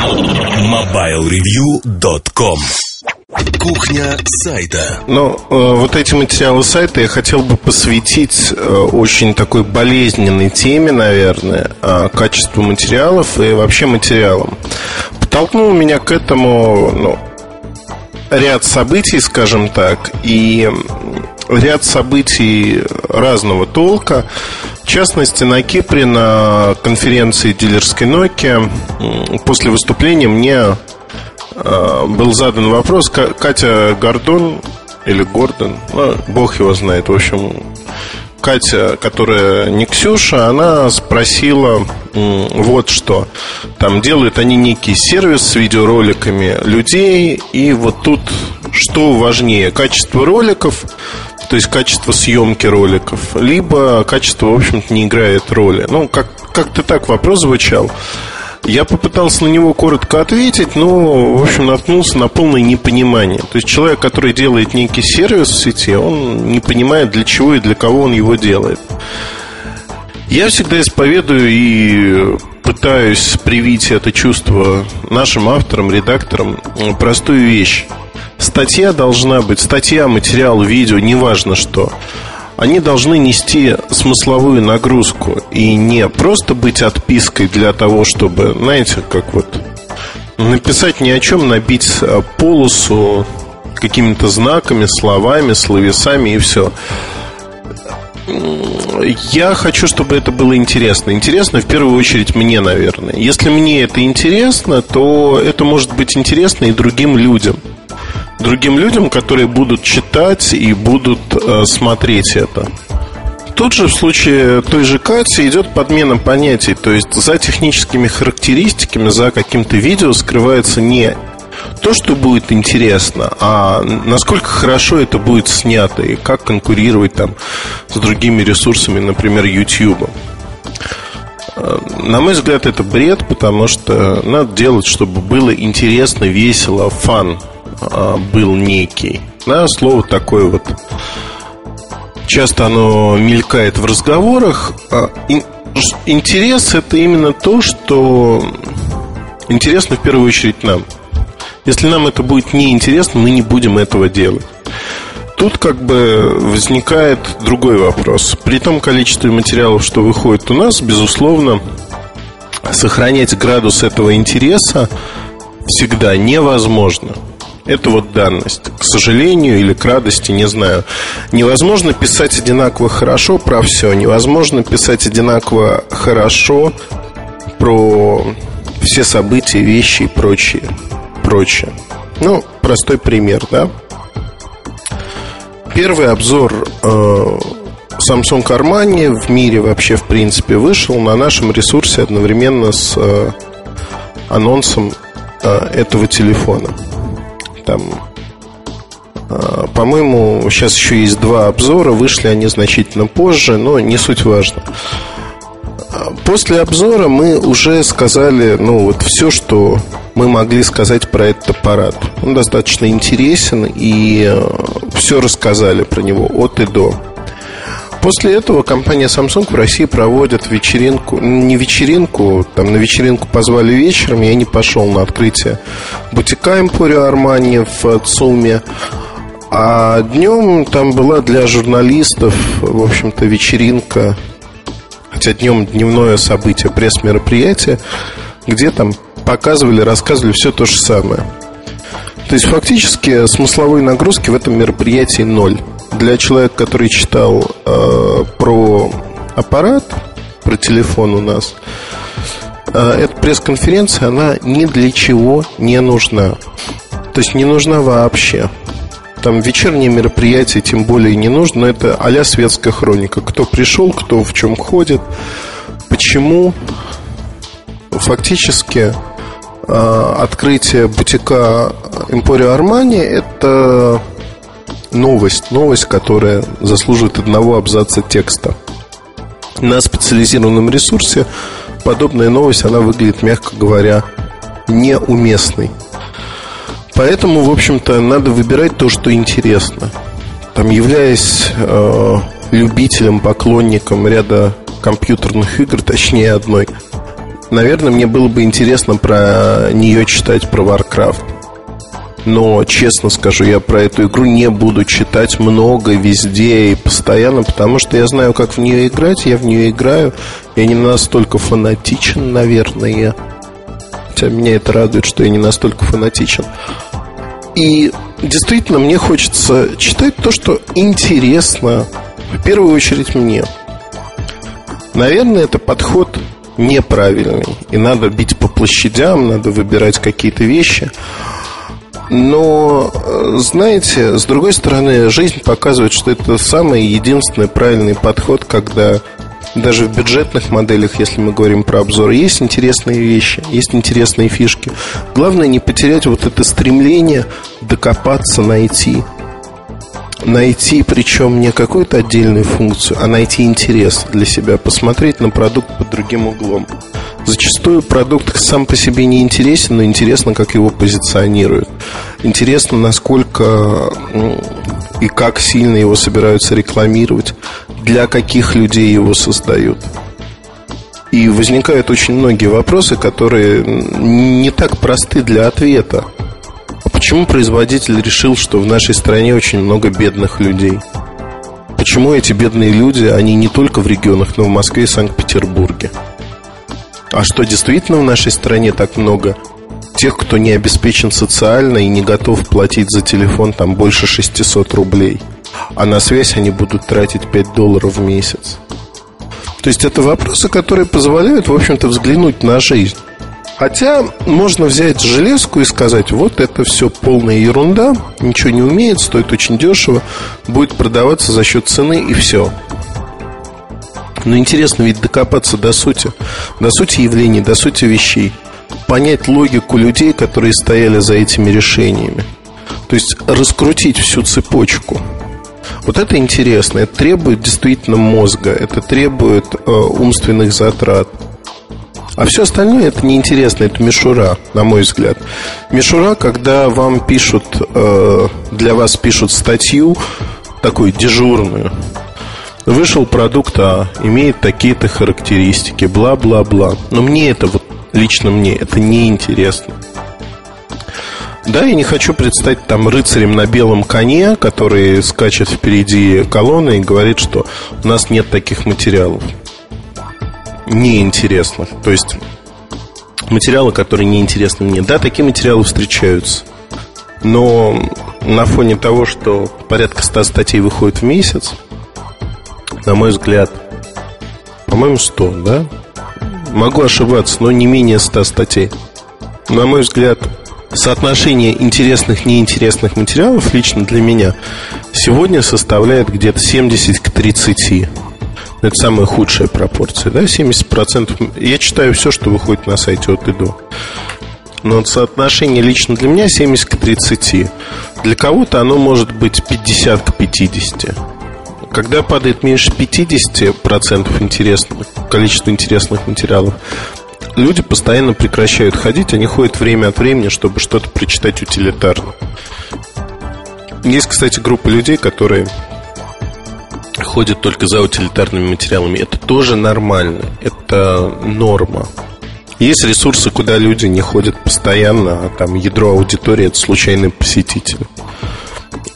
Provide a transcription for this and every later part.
MobileReview.com Кухня сайта. Ну, э, вот эти материалы сайта я хотел бы посвятить э, очень такой болезненной теме, наверное, э, качеству материалов и вообще материалам. Подтолкнул меня к этому ну, ряд событий, скажем так, и ряд событий разного толка. Частности, на Кипре на конференции дилерской Nokia после выступления мне э, был задан вопрос. Катя Гордон или Гордон, ну, бог его знает, в общем, Катя, которая не Ксюша, она спросила вот что. Там делают они некий сервис с видеороликами людей, и вот тут что важнее, качество роликов то есть качество съемки роликов, либо качество, в общем-то, не играет роли. Ну, как, как-то так вопрос звучал. Я попытался на него коротко ответить, но, в общем, наткнулся на полное непонимание. То есть человек, который делает некий сервис в сети, он не понимает, для чего и для кого он его делает. Я всегда исповедую и пытаюсь привить это чувство нашим авторам, редакторам простую вещь статья должна быть, статья, материал, видео, неважно что, они должны нести смысловую нагрузку и не просто быть отпиской для того, чтобы, знаете, как вот написать ни о чем, набить а, полосу какими-то знаками, словами, словесами и все. Я хочу, чтобы это было интересно. Интересно в первую очередь мне, наверное. Если мне это интересно, то это может быть интересно и другим людям другим людям, которые будут читать и будут э, смотреть это. Тут же в случае той же Кати идет подмена понятий, то есть за техническими характеристиками, за каким-то видео скрывается не то, что будет интересно, а насколько хорошо это будет снято и как конкурировать там с другими ресурсами, например, YouTube. Э, на мой взгляд, это бред, потому что надо делать, чтобы было интересно, весело, фан. А, был некий. Да, слово такое вот. Часто оно мелькает в разговорах. А, интерес это именно то, что интересно в первую очередь нам. Если нам это будет неинтересно, мы не будем этого делать. Тут как бы возникает другой вопрос. При том количестве материалов, что выходит у нас, безусловно, сохранять градус этого интереса всегда невозможно. Это вот данность. К сожалению или к радости, не знаю. Невозможно писать одинаково хорошо про все. Невозможно писать одинаково хорошо про все события, вещи и прочее. Прочее. Ну, простой пример, да? Первый обзор э, Samsung Armani в мире вообще, в принципе, вышел на нашем ресурсе одновременно с э, анонсом э, этого телефона. Там, а, по-моему, сейчас еще есть два обзора, вышли они значительно позже, но не суть важно. После обзора мы уже сказали, ну, вот все, что мы могли сказать про этот аппарат. Он достаточно интересен и а, все рассказали про него от и до. После этого компания Samsung в России проводит вечеринку, не вечеринку, там на вечеринку позвали вечером, я не пошел на открытие бутика Emporio Армани в ЦУМе. А днем там была для журналистов, в общем-то, вечеринка, хотя днем дневное событие, пресс-мероприятие, где там показывали, рассказывали все то же самое. То есть фактически смысловой нагрузки в этом мероприятии ноль для человека, который читал э, про аппарат, про телефон у нас, э, эта пресс-конференция, она ни для чего не нужна. То есть не нужна вообще. Там вечернее мероприятие тем более не нужно. Это а светская хроника. Кто пришел, кто в чем ходит, почему. Фактически э, открытие бутика Emporio Armani это новость, новость, которая заслуживает одного абзаца текста. На специализированном ресурсе подобная новость, она выглядит, мягко говоря, неуместной. Поэтому, в общем-то, надо выбирать то, что интересно. Там, являясь э, любителем, поклонником ряда компьютерных игр, точнее одной, наверное, мне было бы интересно про нее читать, про Warcraft. Но, честно скажу, я про эту игру не буду читать много, везде и постоянно, потому что я знаю, как в нее играть, я в нее играю. Я не настолько фанатичен, наверное. Хотя меня это радует, что я не настолько фанатичен. И действительно, мне хочется читать то, что интересно, в первую очередь мне. Наверное, это подход неправильный. И надо бить по площадям, надо выбирать какие-то вещи. Но, знаете, с другой стороны, жизнь показывает, что это самый единственный правильный подход, когда даже в бюджетных моделях, если мы говорим про обзор, есть интересные вещи, есть интересные фишки. Главное не потерять вот это стремление докопаться, найти. Найти, причем не какую-то отдельную функцию, а найти интерес для себя, посмотреть на продукт под другим углом. Зачастую продукт сам по себе не интересен, но интересно, как его позиционируют. Интересно, насколько и как сильно его собираются рекламировать, для каких людей его создают. И возникают очень многие вопросы, которые не так просты для ответа. Почему производитель решил, что в нашей стране очень много бедных людей? Почему эти бедные люди, они не только в регионах, но в Москве и Санкт-Петербурге? А что действительно в нашей стране так много тех, кто не обеспечен социально и не готов платить за телефон там больше 600 рублей, а на связь они будут тратить 5 долларов в месяц? То есть это вопросы, которые позволяют, в общем-то, взглянуть на жизнь. Хотя можно взять железку и сказать, вот это все полная ерунда, ничего не умеет, стоит очень дешево, будет продаваться за счет цены и все. Но интересно ведь докопаться до сути, до сути явлений, до сути вещей, понять логику людей, которые стояли за этими решениями. То есть раскрутить всю цепочку. Вот это интересно, это требует действительно мозга, это требует э, умственных затрат. А все остальное это неинтересно, это мишура, на мой взгляд. Мишура, когда вам пишут, э, для вас пишут статью, такую дежурную, Вышел продукт А, имеет такие-то характеристики, бла-бла-бла. Но мне это вот, лично мне, это не интересно. Да, я не хочу предстать там рыцарем на белом коне, который скачет впереди колонны и говорит, что у нас нет таких материалов. Неинтересно. То есть материалы, которые неинтересны мне. Да, такие материалы встречаются. Но на фоне того, что порядка 100 статей выходит в месяц, на мой взгляд, по-моему, 100, да? Могу ошибаться, но не менее 100 статей. На мой взгляд, соотношение интересных и неинтересных материалов лично для меня сегодня составляет где-то 70 к 30. Это самая худшая пропорция, да, 70%. Я читаю все, что выходит на сайте от и до. Но соотношение лично для меня 70 к 30. Для кого-то оно может быть 50 к 50. Когда падает меньше 50% интересных, количества интересных материалов, люди постоянно прекращают ходить, они ходят время от времени, чтобы что-то прочитать утилитарно. Есть, кстати, группа людей, которые ходят только за утилитарными материалами. Это тоже нормально, это норма. Есть ресурсы, куда люди не ходят постоянно, а там ядро аудитории это случайный посетитель.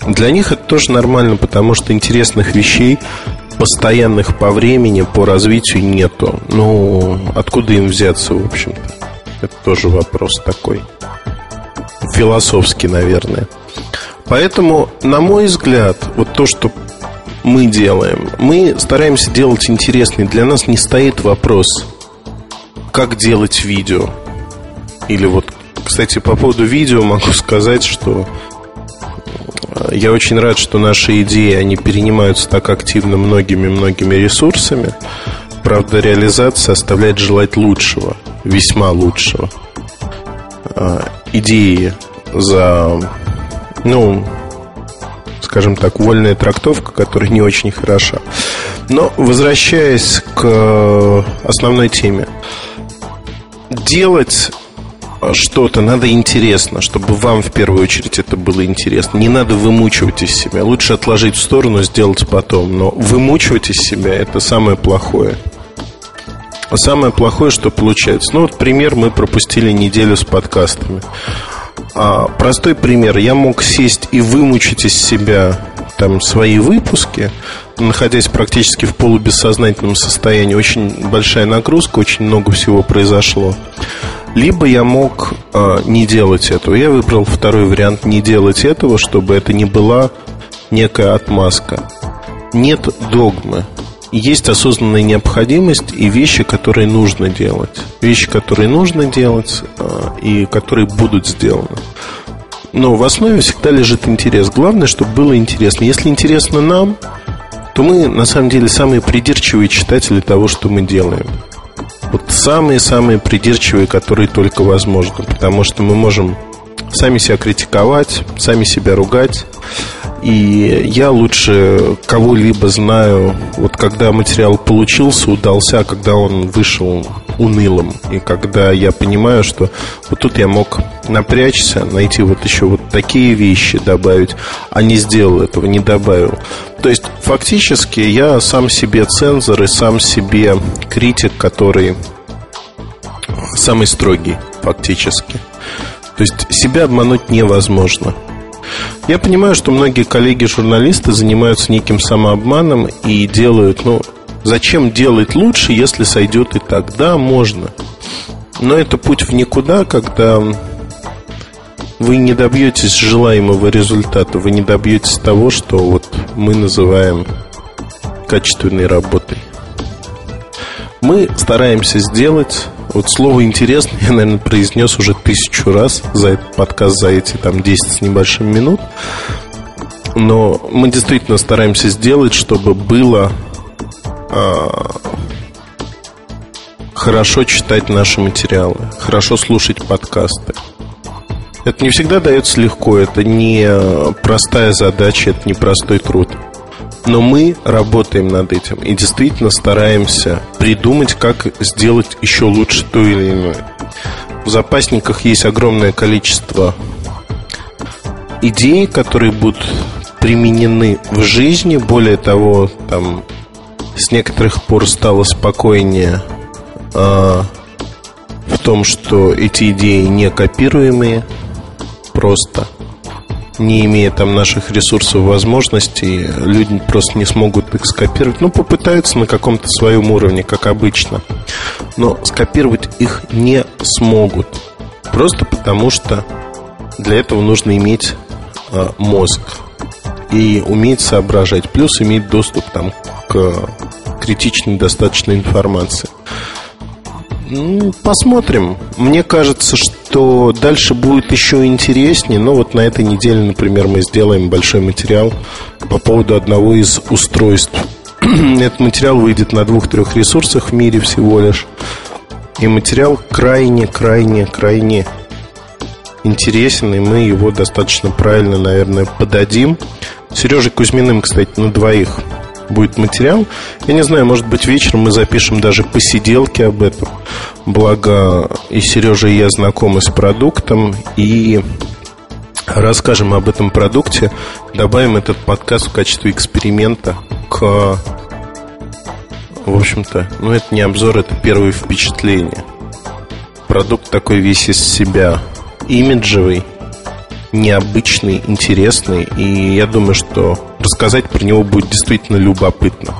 Для них это тоже нормально, потому что интересных вещей постоянных по времени, по развитию нету. Ну, откуда им взяться, в общем-то? Это тоже вопрос такой. Философский, наверное. Поэтому, на мой взгляд, вот то, что мы делаем, мы стараемся делать интересный. Для нас не стоит вопрос, как делать видео. Или вот, кстати, по поводу видео могу сказать, что я очень рад, что наши идеи, они перенимаются так активно многими-многими ресурсами. Правда, реализация оставляет желать лучшего, весьма лучшего. А, идеи за, ну, скажем так, вольная трактовка, которая не очень хороша. Но, возвращаясь к основной теме, делать что-то надо интересно, чтобы вам в первую очередь это было интересно. Не надо вымучивать из себя. Лучше отложить в сторону, сделать потом. Но вымучивать из себя это самое плохое. самое плохое, что получается. Ну, вот пример, мы пропустили неделю с подкастами. А, простой пример. Я мог сесть и вымучить из себя там свои выпуски, находясь практически в полубессознательном состоянии. Очень большая нагрузка, очень много всего произошло. Либо я мог э, не делать этого. Я выбрал второй вариант не делать этого, чтобы это не была некая отмазка. Нет догмы есть осознанная необходимость и вещи, которые нужно делать. Вещи, которые нужно делать а, и которые будут сделаны. Но в основе всегда лежит интерес. Главное, чтобы было интересно. Если интересно нам, то мы на самом деле самые придирчивые читатели того, что мы делаем. Вот самые-самые придирчивые, которые только возможно. Потому что мы можем сами себя критиковать, сами себя ругать, и я лучше кого-либо знаю, вот когда материал получился, удался, а когда он вышел унылым. И когда я понимаю, что вот тут я мог напрячься, найти вот еще вот такие вещи добавить, а не сделал этого, не добавил. То есть фактически я сам себе цензор и сам себе критик, который самый строгий фактически. То есть себя обмануть невозможно. Я понимаю, что многие коллеги-журналисты занимаются неким самообманом и делают, ну, зачем делать лучше, если сойдет и так? Да, можно. Но это путь в никуда, когда вы не добьетесь желаемого результата, вы не добьетесь того, что вот мы называем качественной работой. Мы стараемся сделать вот слово «интересно» я, наверное, произнес уже тысячу раз за этот подкаст, за эти там 10 с небольшим минут. Но мы действительно стараемся сделать, чтобы было хорошо читать наши материалы, хорошо слушать подкасты. Это не всегда дается легко, это не простая задача, это не простой труд. Но мы работаем над этим и действительно стараемся придумать, как сделать еще лучше то или иное. В запасниках есть огромное количество идей, которые будут применены в жизни. Более того, там с некоторых пор стало спокойнее э, в том, что эти идеи не копируемые просто не имея там наших ресурсов, возможностей, люди просто не смогут их скопировать. Ну, попытаются на каком-то своем уровне, как обычно. Но скопировать их не смогут. Просто потому что для этого нужно иметь э, мозг и уметь соображать, плюс иметь доступ там к критичной достаточной информации. Посмотрим. Мне кажется, что дальше будет еще интереснее. Но вот на этой неделе, например, мы сделаем большой материал по поводу одного из устройств. Этот материал выйдет на двух-трех ресурсах в мире всего лишь. И материал крайне, крайне, крайне интересен, и мы его достаточно правильно, наверное, подадим. Сережей Кузьминым, кстати, на двоих будет материал. Я не знаю, может быть, вечером мы запишем даже посиделки об этом. Благо и Сережа, и я знакомы с продуктом, и расскажем об этом продукте, добавим этот подкаст в качестве эксперимента к... В общем-то, ну это не обзор, это первые впечатления. Продукт такой весь из себя имиджевый, необычный, интересный, и я думаю, что рассказать про него будет действительно любопытно.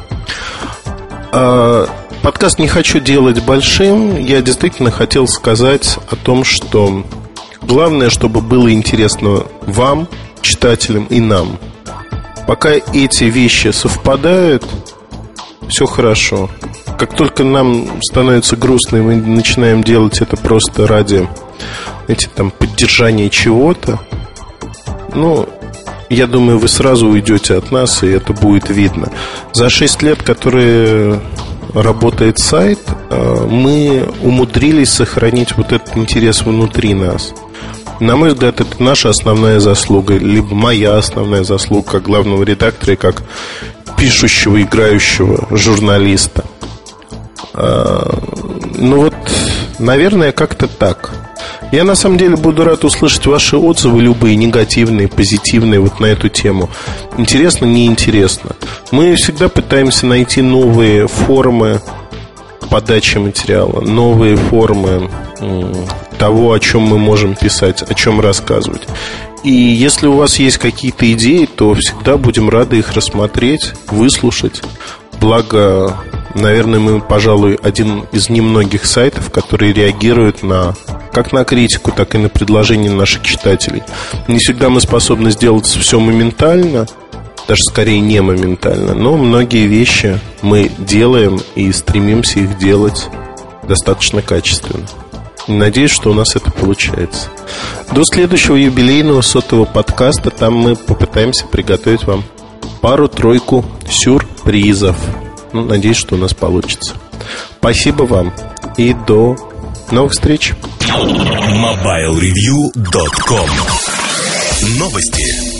А, подкаст не хочу делать большим. Я действительно хотел сказать о том, что главное, чтобы было интересно вам, читателям и нам. Пока эти вещи совпадают, все хорошо. Как только нам становится грустно, и мы начинаем делать это просто ради эти, там, поддержания чего-то, ну, я думаю, вы сразу уйдете от нас, и это будет видно. За 6 лет, которые работает сайт, э, мы умудрились сохранить вот этот интерес внутри нас. На мой взгляд, это наша основная заслуга, либо моя основная заслуга как главного редактора и как пишущего, играющего журналиста. Э, ну вот, наверное, как-то так. Я на самом деле буду рад услышать ваши отзывы, любые негативные, позитивные, вот на эту тему. Интересно, неинтересно. Мы всегда пытаемся найти новые формы подачи материала, новые формы того, о чем мы можем писать, о чем рассказывать. И если у вас есть какие-то идеи, то всегда будем рады их рассмотреть, выслушать. Благо, наверное, мы, пожалуй, один из немногих сайтов, которые реагируют на как на критику, так и на предложения наших читателей. Не всегда мы способны сделать все моментально, даже скорее не моментально, но многие вещи мы делаем и стремимся их делать достаточно качественно. Надеюсь, что у нас это получается. До следующего юбилейного сотого подкаста там мы попытаемся приготовить вам пару-тройку сюрпризов. Ну, надеюсь, что у нас получится. Спасибо вам и до новых встреч. MobileReview.com Новости.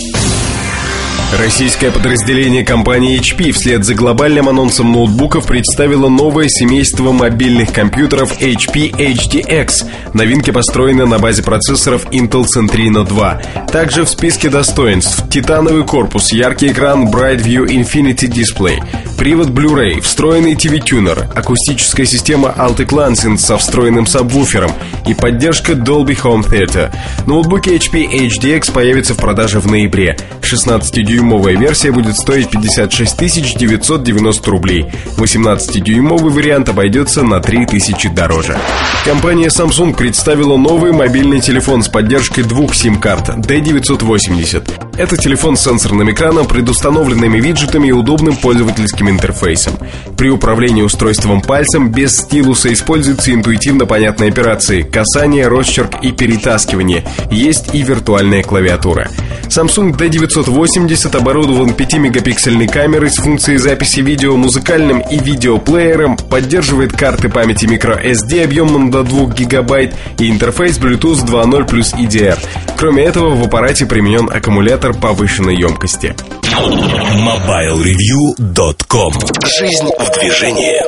Российское подразделение компании HP вслед за глобальным анонсом ноутбуков представило новое семейство мобильных компьютеров HP HDX. Новинки построены на базе процессоров Intel Centrino 2. Также в списке достоинств титановый корпус, яркий экран Bright View Infinity Display, привод Blu-ray, встроенный TV-тюнер, акустическая система Altic Lansing со встроенным сабвуфером и поддержка Dolby Home Theater. Ноутбуки HP HDX появятся в продаже в ноябре. 16-дюймовая версия будет стоить 56 990 рублей. 18-дюймовый вариант обойдется на 3000 дороже. Компания Samsung представила новый мобильный телефон с поддержкой двух сим-карт D980. Это телефон с сенсорным экраном, предустановленными виджетами и удобным пользовательским интерфейсом. При управлении устройством пальцем без стилуса используются интуитивно понятные операции – касание, росчерк и перетаскивание. Есть и виртуальная клавиатура. Samsung D980 оборудован 5-мегапиксельной камерой с функцией записи видео, музыкальным и видеоплеером, поддерживает карты памяти microSD объемом до 2 гигабайт и интерфейс Bluetooth 2.0 плюс EDR. Кроме этого, в аппарате применен аккумулятор повышенной емкости. MobileReview.com Жизнь в движении.